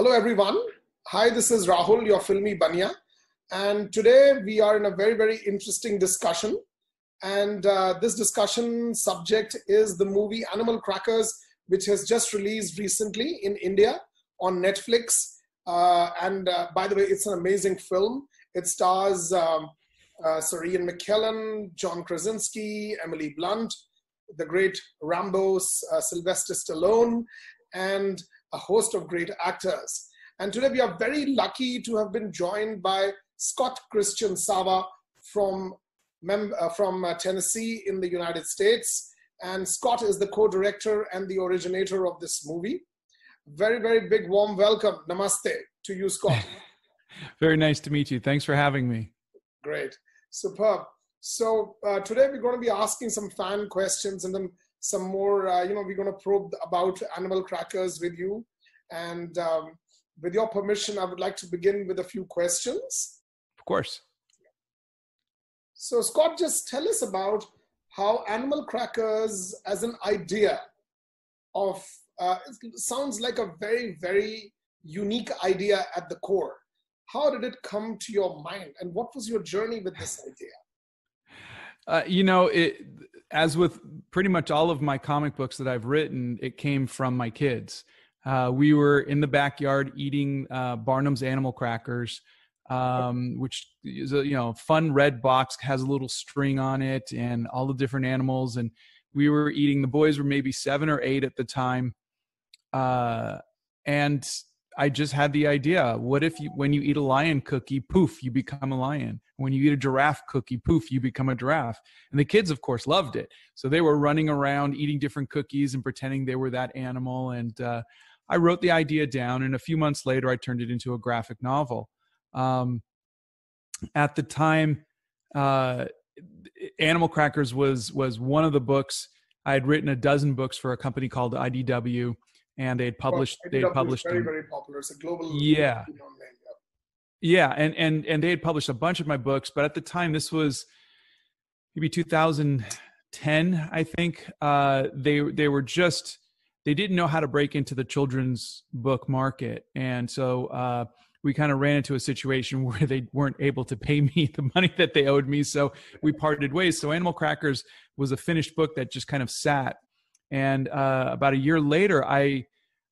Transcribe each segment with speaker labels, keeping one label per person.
Speaker 1: Hello, everyone. Hi, this is Rahul, your filmy banya. And today we are in a very, very interesting discussion. And uh, this discussion subject is the movie Animal Crackers, which has just released recently in India on Netflix. Uh, and uh, by the way, it's an amazing film. It stars um, uh, Sir Ian McKellen, John Krasinski, Emily Blunt, the great Rambo, uh, Sylvester Stallone, and a host of great actors. And today we are very lucky to have been joined by Scott Christian Sava from, uh, from uh, Tennessee in the United States. And Scott is the co-director and the originator of this movie. Very, very big warm welcome. Namaste to you, Scott.
Speaker 2: very nice to meet you. Thanks for having me.
Speaker 1: Great. Superb. So uh, today we're going to be asking some fan questions and then some more, uh, you know, we're going to probe about animal crackers with you. And um, with your permission, I would like to begin with a few questions.
Speaker 2: Of course.
Speaker 1: So, Scott, just tell us about how animal crackers as an idea of, uh, sounds like a very, very unique idea at the core. How did it come to your mind and what was your journey with this idea?
Speaker 2: Uh, you know, it, as with pretty much all of my comic books that I've written, it came from my kids. Uh, we were in the backyard eating uh, Barnum's animal crackers, um, which is a you know fun red box has a little string on it and all the different animals. And we were eating. The boys were maybe seven or eight at the time, uh, and I just had the idea. What if you, when you eat a lion cookie, poof, you become a lion. When you eat a giraffe cookie, poof, you become a giraffe. And the kids, of course, loved it. So they were running around eating different cookies and pretending they were that animal. And uh, I wrote the idea down, and a few months later, I turned it into a graphic novel. Um, at the time, uh, Animal Crackers was was one of the books. I had written a dozen books for a company called IDW and they had published well, they had published
Speaker 1: very them. very popular. It's a global
Speaker 2: yeah. yeah and and and they had published a bunch of my books but at the time this was maybe 2010 i think. Uh they they were just they didn't know how to break into the children's book market. And so uh we kind of ran into a situation where they weren't able to pay me the money that they owed me. So we parted ways. So animal crackers was a finished book that just kind of sat and uh, about a year later, I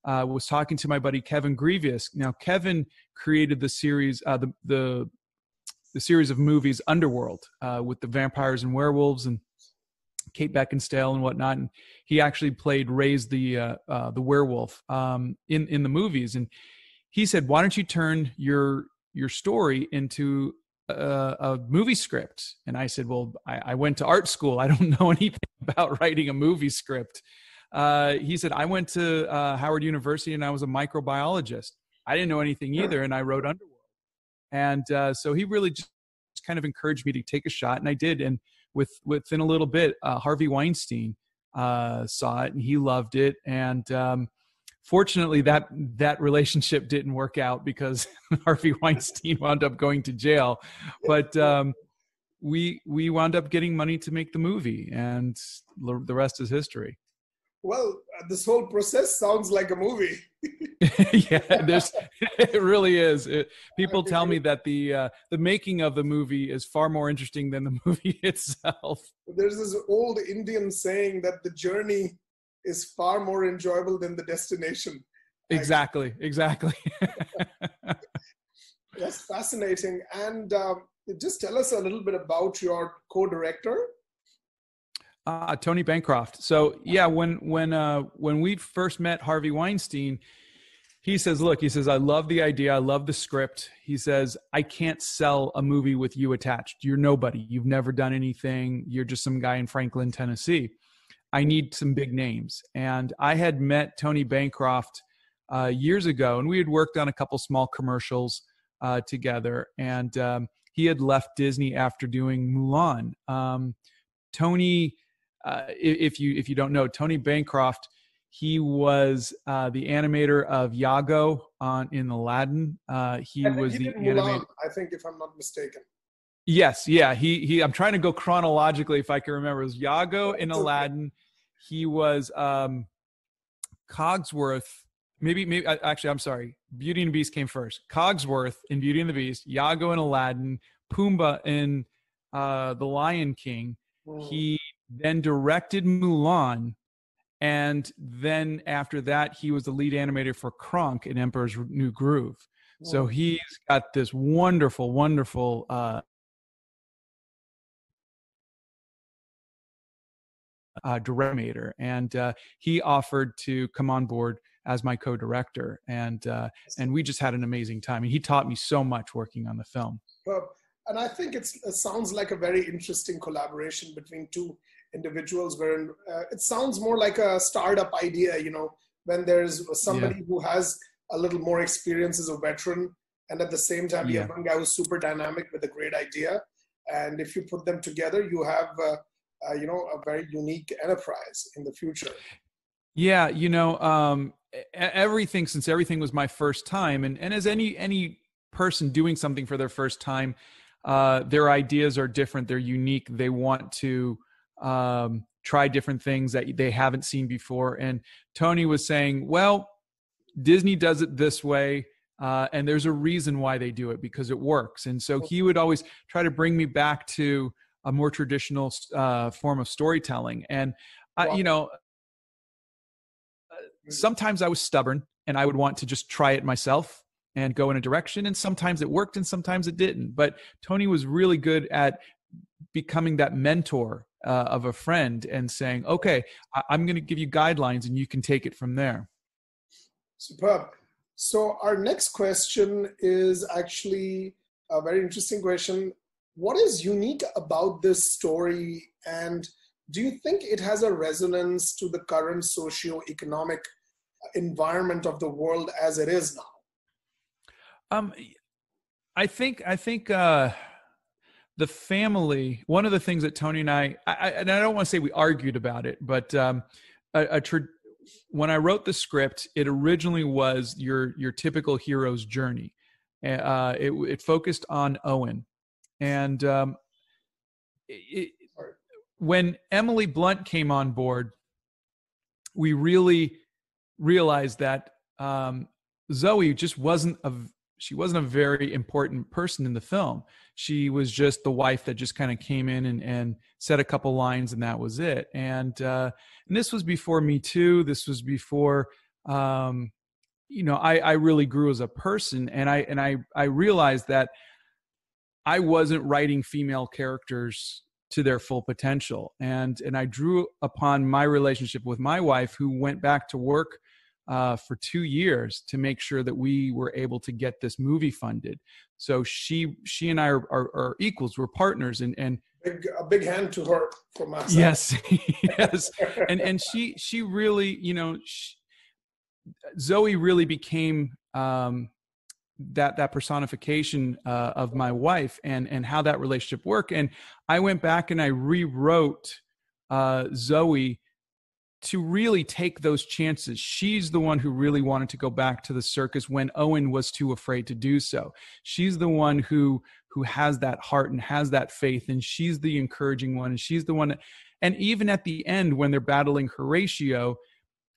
Speaker 2: uh, was talking to my buddy Kevin Grevioux. Now, Kevin created the series, uh, the, the the series of movies Underworld uh, with the vampires and werewolves and Kate Beckinsale and whatnot. And he actually played Raze the uh, uh, the werewolf um, in in the movies. And he said, "Why don't you turn your your story into a, a, movie script. And I said, Well, I, I, went to art school. I don't know anything about writing a movie script. Uh, he said, I went to uh, Howard University and I was a microbiologist. I didn't know anything either. And I wrote Underworld. And uh, so he really just kind of encouraged me to take a shot. And I did. And with, within a little bit, uh, Harvey Weinstein uh, saw it and he loved it. And um, fortunately that that relationship didn't work out because Harvey Weinstein wound up going to jail. But um, we we wound up getting money to make the movie and the rest is history.
Speaker 1: Well this whole process sounds like a movie.
Speaker 2: Yeah there's it really is. It, people tell me that the uh, the making of the movie is far more interesting than the movie itself.
Speaker 1: There's this old indian saying that the journey is far more enjoyable than the destination.
Speaker 2: Exactly, exactly.
Speaker 1: That's fascinating. And uh, just tell us a little bit about your co-director.
Speaker 2: Uh, Tony Bancroft. So yeah, when when uh, when we first met Harvey Weinstein, he says, "Look, he says I love the idea, I love the script." He says, "I can't sell a movie with you attached. You're nobody. You've never done anything. You're just some guy in Franklin, Tennessee." I need some big names. And I had met Tony Bancroft uh, years ago, and we had worked on a couple small commercials uh, together. And um, he had left Disney after doing Mulan. Um, Tony, uh, if you if you don't know, Tony Bancroft, he was uh, the animator of Iago on in Aladdin. Uh, he was
Speaker 1: he
Speaker 2: the
Speaker 1: animator. I think, if I'm not mistaken.
Speaker 2: Yes, yeah. He he. I'm trying to go chronologically if I can remember. It was Iago in Aladdin. He was um, Cogsworth maybe maybe actually I'm sorry. Beauty and the Beast came first. Cogsworth in Beauty and the Beast, Iago in Aladdin, Pumbaa in uh, The Lion King. He then directed Mulan, and then after that, he was the lead animator for Kronk in Emperor's New Groove. So he's got this wonderful, wonderful. Uh, uh, director, and uh, he offered to come on board as my co-director, and uh, and we just had an amazing time. And he taught me so much working on the film.
Speaker 1: Well, and I think it sounds like a very interesting collaboration between two individuals. Where uh, it sounds more like a startup idea, you know, when there's somebody yeah. who has a little more experience as a veteran, and at the same time, yeah. you have one guy who's super dynamic with a great idea. And if you put them together, you have, uh, you know, a very unique enterprise in the future.
Speaker 2: Yeah, you know, um, everything since everything was my first time, and and as any any person doing something for their first time, uh, their ideas are different. They're unique. They want to um, try different things that they haven't seen before. And Tony was saying, well, Disney does it this way. Uh, and there's a reason why they do it because it works. And so he would always try to bring me back to a more traditional uh, form of storytelling. And, I, you know, sometimes I was stubborn and I would want to just try it myself and go in a direction. And sometimes it worked and sometimes it didn't. But Tony was really good at becoming that mentor uh, of a friend and saying, okay, I- I'm going to give you guidelines and you can take it from there.
Speaker 1: Superb. So, our next question is actually a very interesting question. What is unique about this story? And do you think it has a resonance to the current socio-economic environment of the world as it is now?
Speaker 2: Um, I think I think uh, the family. One of the things that Tony and I, I and I don't want to say we argued about it, but um, a, a tra- when I wrote the script, it originally was your your typical hero's journey. Uh, it, it focused on Owen, and um, it, when Emily Blunt came on board, we really realized that um, Zoe just wasn't a she wasn't a very important person in the film. She was just the wife that just kind of came in and, and said a couple lines and that was it. And uh, and this was before Me Too. This was before um, you know I, I really grew as a person and I and I I realized that I wasn't writing female characters to their full potential and and I drew upon my relationship with my wife who went back to work uh, for two years to make sure that we were able to get this movie funded. So she she and I are, are, are equals. We're partners, and and
Speaker 1: big, a big hand to her for myself.
Speaker 2: Yes, yes, and and she she really you know she, Zoe really became um, that that personification uh, of my wife and and how that relationship worked. And I went back and I rewrote uh, Zoe to really take those chances. She's the one who really wanted to go back to the circus when Owen was too afraid to do so. She's the one who who has that heart and has that faith and she's the encouraging one and she's the one that, and even at the end when they're battling Horatio,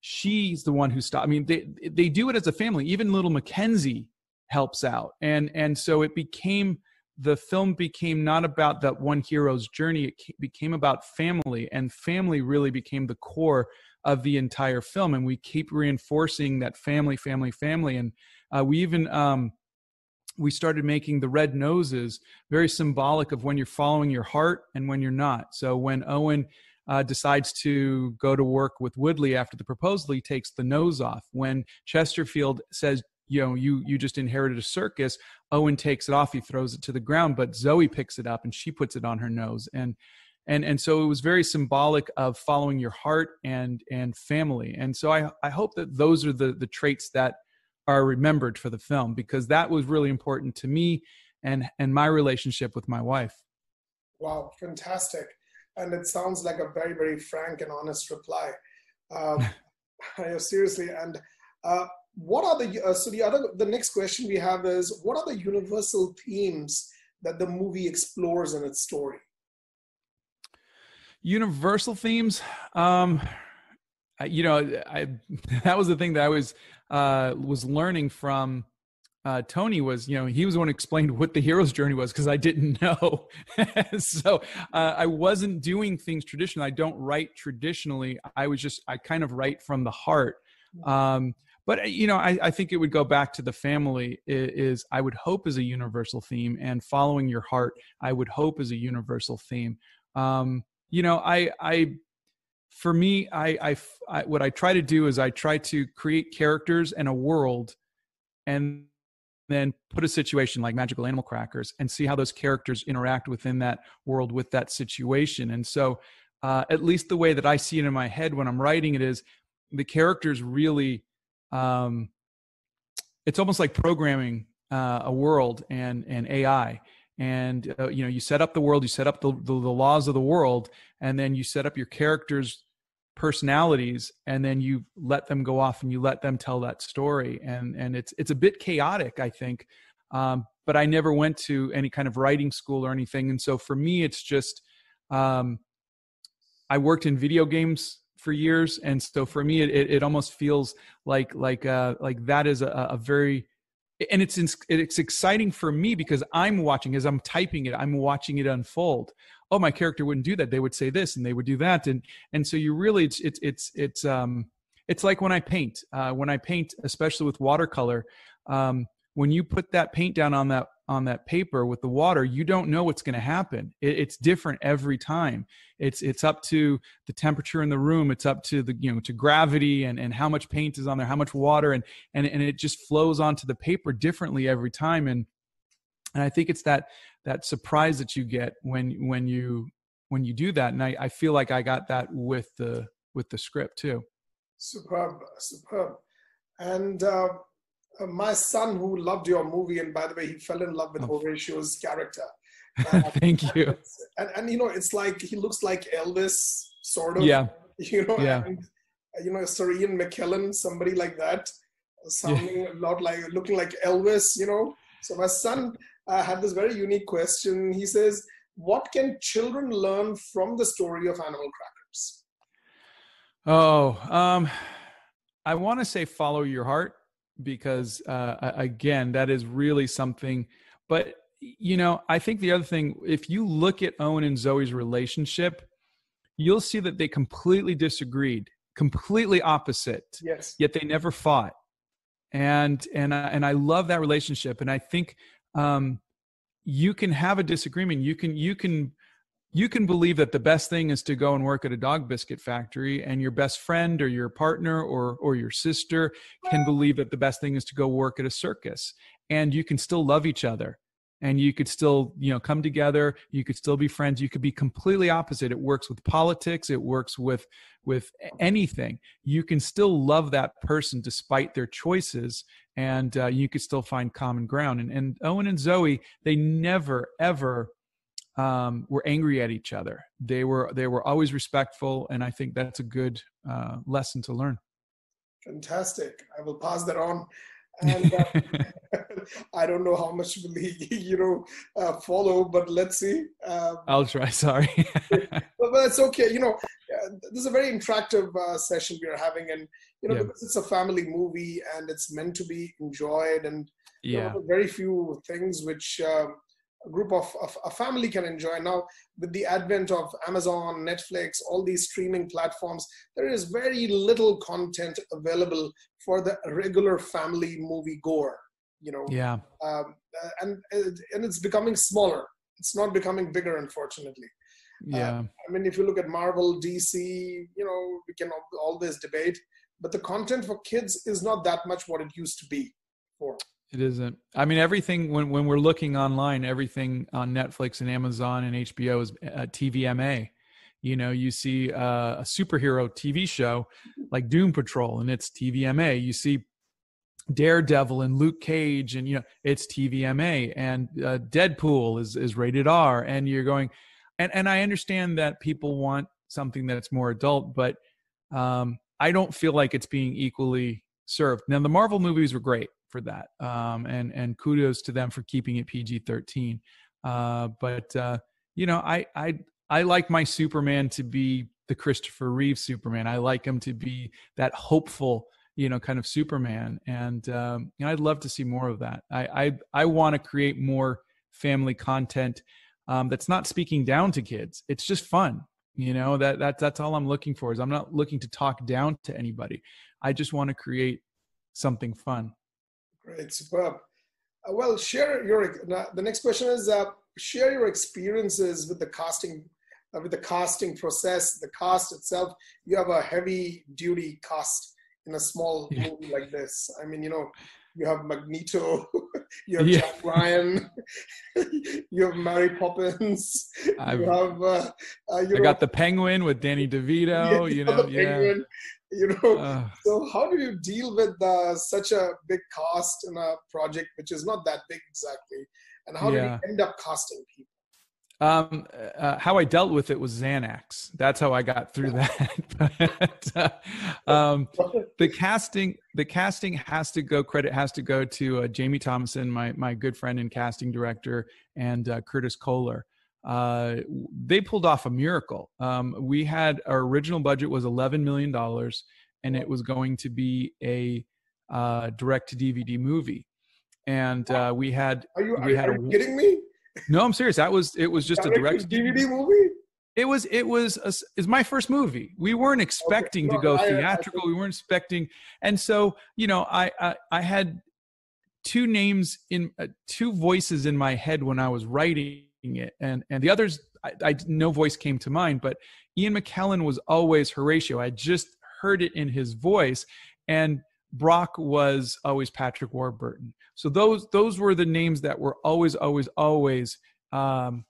Speaker 2: she's the one who stopped. I mean, they they do it as a family. Even little Mackenzie helps out. And and so it became the film became not about that one hero's journey it became about family and family really became the core of the entire film and we keep reinforcing that family family family. And uh, we even um, we started making the red noses very symbolic of when you're following your heart and when you're not. So when owen uh, decides to go to work with woodley after the proposal he takes the nose off. When chesterfield says you know you you just inherited a circus owen takes it off he throws it to the ground but zoe picks it up and she puts it on her nose. And and and so it was very symbolic of following your heart and and family. And so i i hope that those are the the traits that are remembered for the film because that was really important to me and and my relationship with my wife.
Speaker 1: Wow fantastic. And it sounds like a very very frank and honest reply. Um, seriously and uh, what are the uh, so the other the next question we have is what are the universal themes that the movie explores in its story
Speaker 2: universal themes um you know i that was the thing that i was uh, was learning from uh, Tony was, you know, he was the one who explained what the hero's journey was because I didn't know. so uh, I wasn't doing things traditionally. I don't write traditionally. I was just, I kind of write from the heart. Um, but uh, you know, I, I think it would go back to the family. Is, I would hope is a universal theme, and following your heart, I would hope is a universal theme. Um, you know, I, I, for me, I, I, I, what I try to do is I try to create characters and a world, and then put a situation like magical animal crackers and see how those characters interact within that world with that situation and so uh, at least the way that i see it in my head when i'm writing it is the characters really um, it's almost like programming uh, a world and and ai and uh, you know you set up the world you set up the, the, the laws of the world and then you set up your characters personalities and then you let them go off and you let them tell that story. And and it's it's a bit chaotic i think. Um, but i never went to any kind of writing school or anything. And so for me it's just um, i worked in video games for years and so for me it, it, almost feels like like uh like that is a, a very and it's it's exciting for me because i'm watching as i'm typing it i'm watching it unfold. Oh my character wouldn't do that. They would say this and they would do that. And and so you really it's it's it's it's um it's like when i paint uh, when i paint especially with watercolor um, when you put that paint down on that on that paper with the water you don't know what's going to happen. It, it's different every time. It's it's up to the temperature in the room. It's up to the you know to gravity and and how much paint is on there how much water and and and it just flows onto the paper differently every time. And and i think it's that that surprise that you get when when you when you do that. And i, I feel like i got that with the with the script too.
Speaker 1: Superb superb. And uh, my son who loved your movie and by the way he fell in love with oh. horatio's character
Speaker 2: uh, thank you
Speaker 1: and, and you know it's like he looks like elvis sort of
Speaker 2: yeah
Speaker 1: you know
Speaker 2: yeah.
Speaker 1: And, you know sir ian mckellen somebody like that sounding yeah. a lot like looking like elvis you know so my son uh, had this very unique question. He says, What can children learn from the story of Animal Crackers?
Speaker 2: Oh, um, I want to say follow your heart because, uh, again, that is really something. But, you know, I think the other thing, if you look at Owen and Zoe's relationship, you'll see that they completely disagreed, completely opposite.
Speaker 1: Yes.
Speaker 2: Yet they never fought and and I, and I love that relationship. And I think um, you can have a disagreement. You can you can you can believe that the best thing is to go and work at a dog biscuit factory and your best friend or your partner or or your sister can believe that the best thing is to go work at a circus. And you can still love each other. And you could still you know come together. You could still be friends. You could be completely opposite. It works with politics. It works with with anything. You can still love that person despite their choices and uh, you could still find common ground. And, and owen and zoe they never ever um, were angry at each other they were they were always respectful and i think that's a good uh, lesson to learn
Speaker 1: fantastic i will pass that on and uh, I don't know how much will he, you know, uh, follow, but let's see.
Speaker 2: Um, I'll try. Sorry,
Speaker 1: but, but it's okay. You know, uh, this is a very interactive uh, session we are having, and you know, yeah. because it's a family movie and it's meant to be enjoyed, and
Speaker 2: yeah,
Speaker 1: know, very few things which um, group of, of, a family can enjoy. Now, with the advent of Amazon, Netflix, all these streaming platforms, there is very little content available for the regular family movie goer. You know,
Speaker 2: yeah,
Speaker 1: um, uh, and uh, and it's becoming smaller. It's not becoming bigger, unfortunately.
Speaker 2: Yeah, uh,
Speaker 1: I mean, if you look at Marvel, DC, you know, we can always debate, but the content for kids is not that much what it used to be. For
Speaker 2: it isn't. I mean, everything when when we're looking online, everything on Netflix and Amazon and HBO is uh, TVMA. You know, you see uh, a superhero TV show like Doom Patrol, and it's TVMA. You see Daredevil and Luke Cage, and you know it's TVMA. And uh, Deadpool is is rated R. And you're going, and and I understand that people want something that's more adult, but um, I don't feel like it's being equally served. Now, the Marvel movies were great for that. Um, and and kudos to them for keeping it PG thirteen. Uh, but uh, you know, I I I like my Superman to be the Christopher Reeve Superman. I like him to be that hopeful you know, kind of Superman. And um, you know, I'd love to see more of that. I I, I want to create more family content um, that's not speaking down to kids. It's just fun. You know that that that's all I'm looking for. Is I'm not looking to talk down to anybody. I just want to create something fun.
Speaker 1: Great, superb. Uh, well, share your. the next question is uh, share your experiences with the casting, uh, with the casting process, the cast itself. You have a heavy duty cast in a small yeah. movie like this. I mean, you know, you have Magneto, you have yeah. Jack Ryan, you have Mary Poppins, I've, you have. Uh,
Speaker 2: uh, you I know, got the Penguin with Danny DeVito. Yeah, you know, yeah. Penguin,
Speaker 1: you know. Uh, so how do you deal with uh, such a big cast in a project which is not that big exactly, and how yeah. do you end up casting people?
Speaker 2: Um, uh, how I dealt with it was Xanax. That's how I got through that. but, uh, um, the casting, the casting has to go. Credit has to go to uh, Jamie Thomason, my my good friend and casting director, and uh, Curtis Kohler. Uh, they pulled off a miracle. Um, we had our original budget was eleven million dollars, and it was going to be a uh, direct to DVD movie. And uh, we had
Speaker 1: are you,
Speaker 2: we
Speaker 1: are, had are you a, kidding me?
Speaker 2: No, I'm serious. That was it was just
Speaker 1: direct
Speaker 2: a direct
Speaker 1: DVD movie.
Speaker 2: It was it was a, is my first movie. We weren't expecting okay. no, to go I, theatrical. I, I, we weren't expecting, and so you know, I I, I had two names in uh, two voices in my head when I was writing it, and and the others, I, I no voice came to mind. But Ian McKellen was always Horatio. I just heard it in his voice, and Brock was always Patrick Warburton. So those those were the names that were always always always um,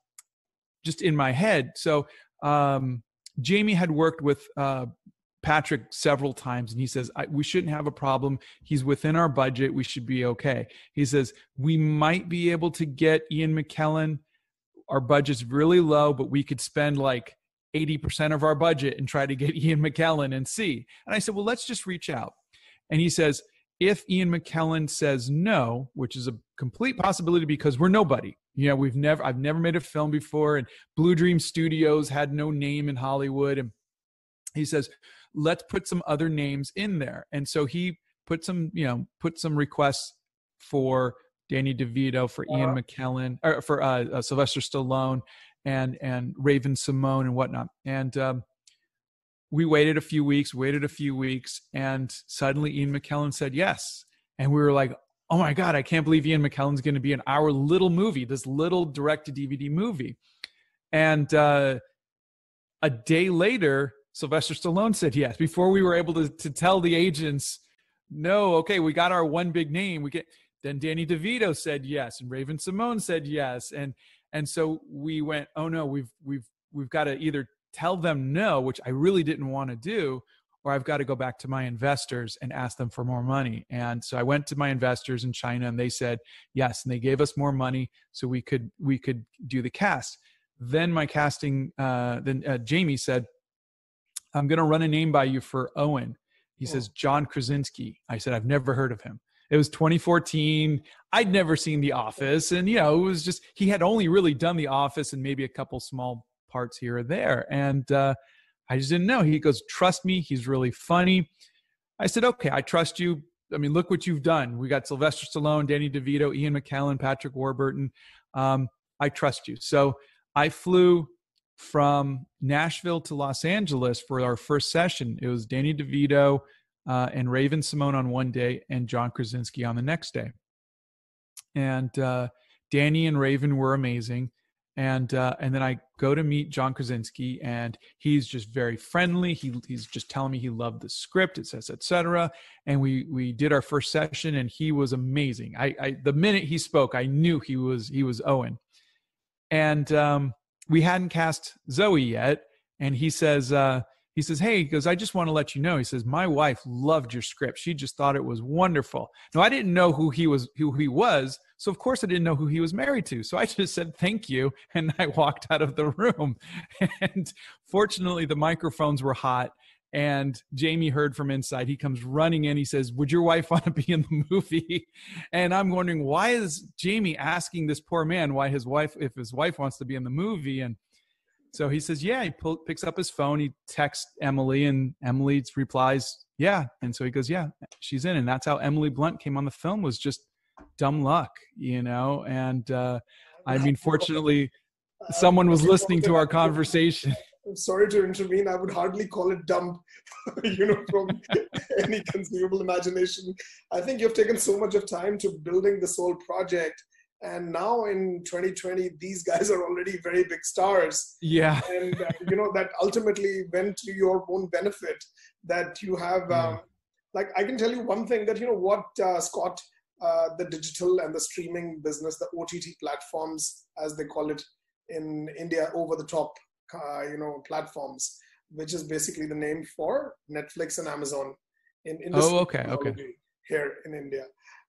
Speaker 2: just in my head. So um, Jamie had worked with uh, Patrick several times, and he says we shouldn't have a problem. He's within our budget. We should be okay. He says we might be able to get Ian McKellen. Our budget's really low, but we could spend like 80% of our budget and try to get Ian McKellen and see. And I said, well, let's just reach out. And he says, if Ian McKellen says no, which is a complete possibility because we're nobody. You know, we've never I've never made a film before and Blue Dream Studios had no name in Hollywood and he says, "Let's put some other names in there." And so he put some, you know, put some requests for Danny DeVito, for uh-huh. Ian McKellen, or for uh, uh, Sylvester Stallone, and and Raven-Symoné and whatnot. And um, we waited a few weeks, waited a few weeks, and suddenly Ian McKellen said yes. And we were like, oh my God, I can't believe Ian McKellen's going to be in our little movie, this little direct to DVD movie. And uh, a day later, Sylvester Stallone said yes. Before we were able to, to tell the agents, no, okay, we got our one big name. We get then Danny DeVito said yes, and Raven-Symoné said yes, and and so we went, oh no, we've we've we've got to either tell them no, which I really didn't want to do, or I've got to go back to my investors and ask them for more money. And so I went to my investors in China and they said yes, and they gave us more money so we could we could do the cast. Then my casting, uh, then uh, Jamie said, "I'm going to run a name by you for Owen." He says John Krasinski. I said I've never heard of him. It was 2014. I'd never seen The Office, and you know it was just he had only really done The Office and maybe a couple small parts here or there. And uh, I just didn't know. He goes, Trust me, he's really funny. I said, Okay, I trust you. I mean, look what you've done. We got Sylvester Stallone, Danny DeVito, Ian McKellen, Patrick Warburton. Um, I trust you. So I flew from Nashville to Los Angeles for our first session. It was Danny DeVito uh, and Raven-Symoné on one day and John Krasinski on the next day. And uh, Danny and Raven were amazing and uh, and then I go to meet John Krasinski, and he's just very friendly. He he's just telling me he loved the script, it says etc. And we we did our first session, and he was amazing. I, I the minute he spoke, I knew he was he was Owen, and um, we hadn't cast Zoe yet, and he says. Uh, he says, Hey, he goes, I just want to let you know. He says, My wife loved your script. She just thought it was wonderful. Now I didn't know who he was who he was, so of course I didn't know who he was married to. So I just said thank you and I walked out of the room. And fortunately the microphones were hot and Jamie heard from inside. He comes running in. He says, Would your wife want to be in the movie? And I'm wondering, why is Jamie asking this poor man why his wife, if his wife wants to be in the movie? And so he says, yeah. He pull, picks up his phone. He texts Emily, and Emily replies, yeah. And so he goes, yeah, she's in. And that's how Emily Blunt came on the film. Was just dumb luck, you know. And uh, I mean, fortunately, someone was listening to our conversation.
Speaker 1: I'm sorry to intervene. I would hardly call it dumb, you know, from any conceivable imagination. I think you've taken so much of time to building this whole project. And now in 2020, these guys are already very big stars.
Speaker 2: Yeah.
Speaker 1: And, uh, you know, that ultimately went to your own benefit that you have. Um, like, I can tell you one thing that, you know, what uh, Scott, uh, the digital and the streaming business, the OTT platforms, as they call it in India, over the top uh, you know platforms, which is basically the name for Netflix and Amazon in, in
Speaker 2: oh okay okay
Speaker 1: here in India.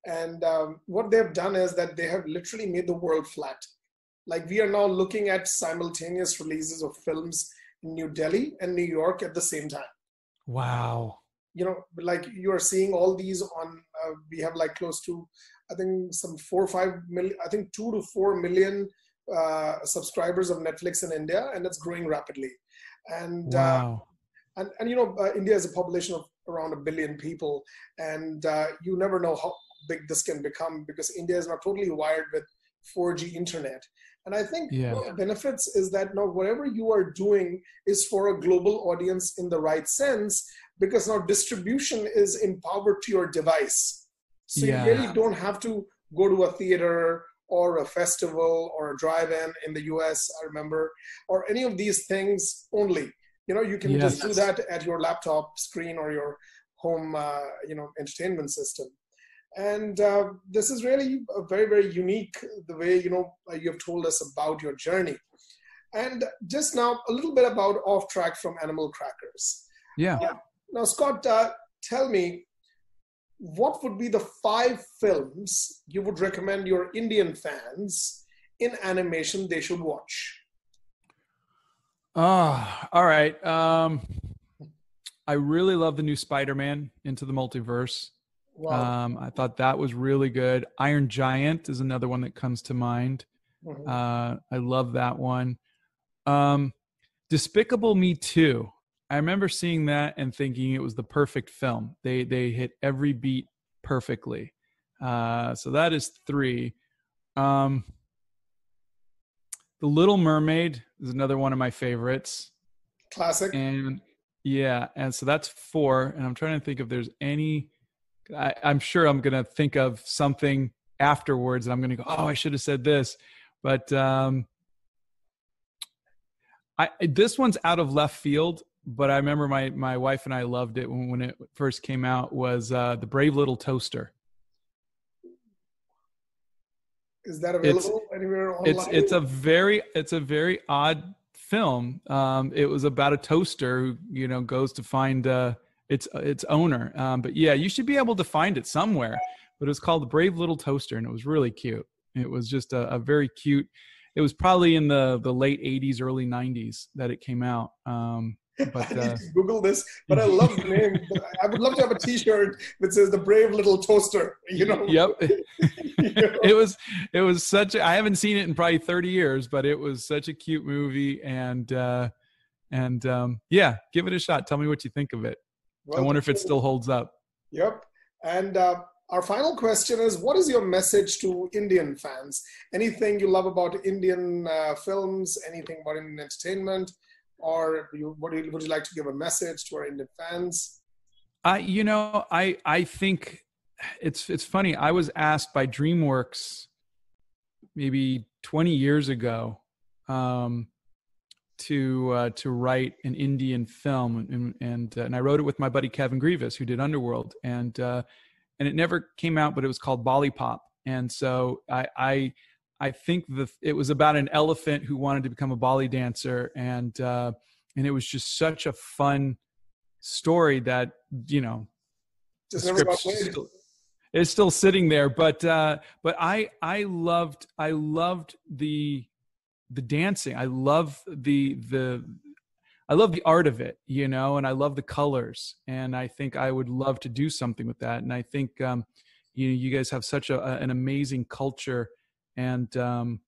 Speaker 1: And um, what they've done is that they have literally made the world flat. Like we are now looking at simultaneous releases of films in New Delhi and New York at the same time.
Speaker 2: Wow.
Speaker 1: You know, like you are seeing all these on. Uh, we have like close to, I think some four or five million. I think two to four million uh, subscribers of Netflix in India, and it's growing rapidly. And uh, wow. uh, and and you know, uh, India is a population of around a billion people, and uh, you never know how big this can become because India is not totally wired with 4G internet. And I think yeah. the benefits is that now whatever you are doing is for a global audience in the right sense, because now distribution is empowered to your device. So yeah. you really don't have to go to a theater or a festival or a drive-in in the US, I remember, or any of these things only. You know, you can yes. just do that at your laptop screen or your home, uh, you know, entertainment system. And uh, this is really a very, very unique the way, you know, you have told us about your journey. And just now, a little bit about Off Track from Animal Crackers.
Speaker 2: Yeah. yeah.
Speaker 1: Now, Scott, uh, tell me, what would be the five films you would recommend your Indian fans in animation they should watch?
Speaker 2: Ah, all right. Um, I really love the new Spider-Man Into the Multiverse. Wow. Um, I thought that was really good. Iron Giant is another one that comes to mind. Mm-hmm. Uh, I love that one. Um, Despicable Me 2. I remember seeing that and thinking it was the perfect film. They they hit every beat perfectly. Uh, so that is three. Um, the Little Mermaid is another one of my favorites.
Speaker 1: Classic.
Speaker 2: And yeah, and so that's four. And I'm trying to think if there's any. I, I'm sure I'm gonna think of something afterwards, and I'm gonna go, "Oh, I should have said this," but um, I this one's out of left field but I remember my my wife and I loved it when, when it first came out was uh, the Brave Little Toaster.
Speaker 1: Is that available
Speaker 2: it's,
Speaker 1: anywhere online?
Speaker 2: It's it's a very it's a very odd film. Um, it was about a toaster who you know goes to find uh, its its owner. Um, but yeah, you should be able to find it somewhere. But it was called the Brave Little Toaster, and it was really cute. It was just a, a very cute. It was probably in the the late '80s, early 90s that it came out. Um,
Speaker 1: but, uh, Google this, but I love the name. I would love to have a T-shirt that says "The Brave Little Toaster." You know.
Speaker 2: Yep. you know? It was. It was such. A, I haven't seen it in probably thirty years, but it was such a cute movie, and uh, and um, yeah, give it a shot. Tell me what you think of it. Well, I wonder if it still holds up.
Speaker 1: Yep. And uh, our final question is: What is your message to Indian fans? Anything you love about Indian uh, films? Anything about Indian entertainment? or you, would, you, would you like to give a message to our Indian fans?
Speaker 2: I, you know, I I think it's it's funny. I was asked by DreamWorks maybe 20 years ago um, to uh, to write an Indian film, and and, uh, and I wrote it with my buddy Kevin Grevioux, who did Underworld, and uh, and it never came out, but it was called Bollypop, and so I I I think the it was about an elephant who wanted to become a Bolly dancer, and uh, and it was just such a fun story that you know
Speaker 1: just never got Still,
Speaker 2: it's still sitting there, but uh, but I I loved I loved the the dancing. I love the the I love the art of it, you know, and I love the colors, and I think I would love to do something with that. And I think um, you know you guys have such a, an amazing culture and um,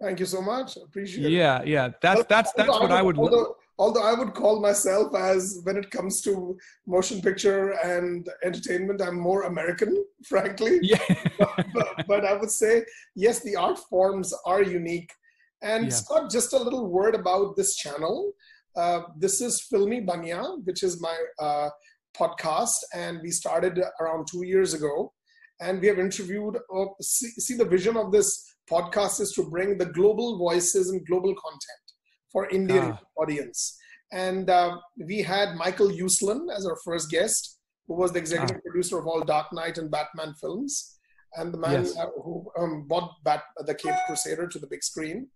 Speaker 1: Thank you so much. Appreciate
Speaker 2: yeah,
Speaker 1: it.
Speaker 2: Yeah, yeah. That's that's that's what I would.
Speaker 1: Although, although I would call myself as when it comes to motion picture and entertainment, I'm more American, frankly.
Speaker 2: Yeah.
Speaker 1: but, but, but, I would say yes, the art forms are unique. And yeah. Scott, just a little word about this channel. Uh, this is Filmy Banya, which is my uh, podcast, and we started around two years ago. And we have interviewed. Uh, see, see, the vision of this podcast is to bring the global voices and global content for Indian ah. audience. And uh, we had Michael Uslan as our first guest, who was the executive ah. producer of all Dark Knight and Batman films, and the man yes. who um, brought Bat- the Cape Crusader to the big screen.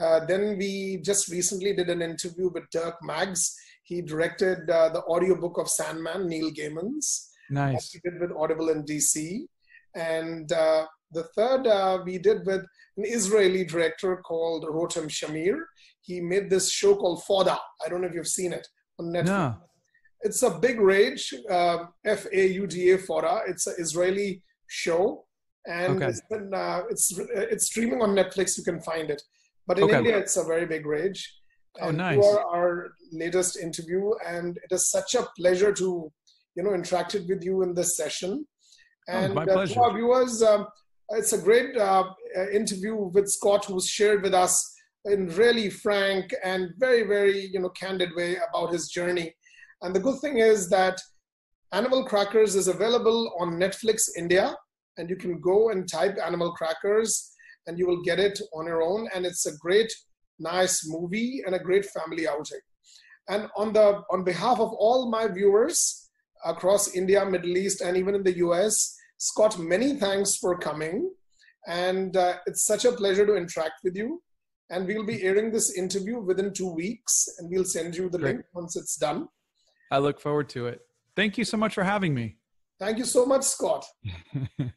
Speaker 1: Uh, then we just recently did an interview with Dirk Maggs. He directed uh, the audiobook of Sandman, Neil Gaiman's.
Speaker 2: Nice.
Speaker 1: He did with Audible in DC. And uh, the third uh, we did with an Israeli director called Rotem Shamir. He made this show called Fauda. I don't know if you've seen it on Netflix. No. It's a big rage, uh, F A U D A Fauda. It's an Israeli show, and okay. it's, been, uh, it's it's streaming on Netflix. You can find it, but in okay. India, it's a very big rage.
Speaker 2: Oh, and nice!
Speaker 1: You are our latest interview, and it is such a pleasure to you know interacted with you in this session.
Speaker 2: Oh, and oh, uh,
Speaker 1: to our viewers, um, it's a great uh, uh, interview with Scott, who's shared with us in really frank and very, very you know candid way about his journey. And the good thing is that Animal Crackers is available on Netflix India, and you can go and type Animal Crackers, and you will get it on your own. And it's a great, nice movie and a great family outing. And on the on behalf of all my viewers across India, Middle East, and even in the US, Scott, many thanks for coming. And uh, it's such a pleasure to interact with you. And we'll be airing this interview within two weeks, and we'll send you the Great. link once it's done.
Speaker 2: I look forward to it. Thank you so much for having me.
Speaker 1: Thank you so much, Scott.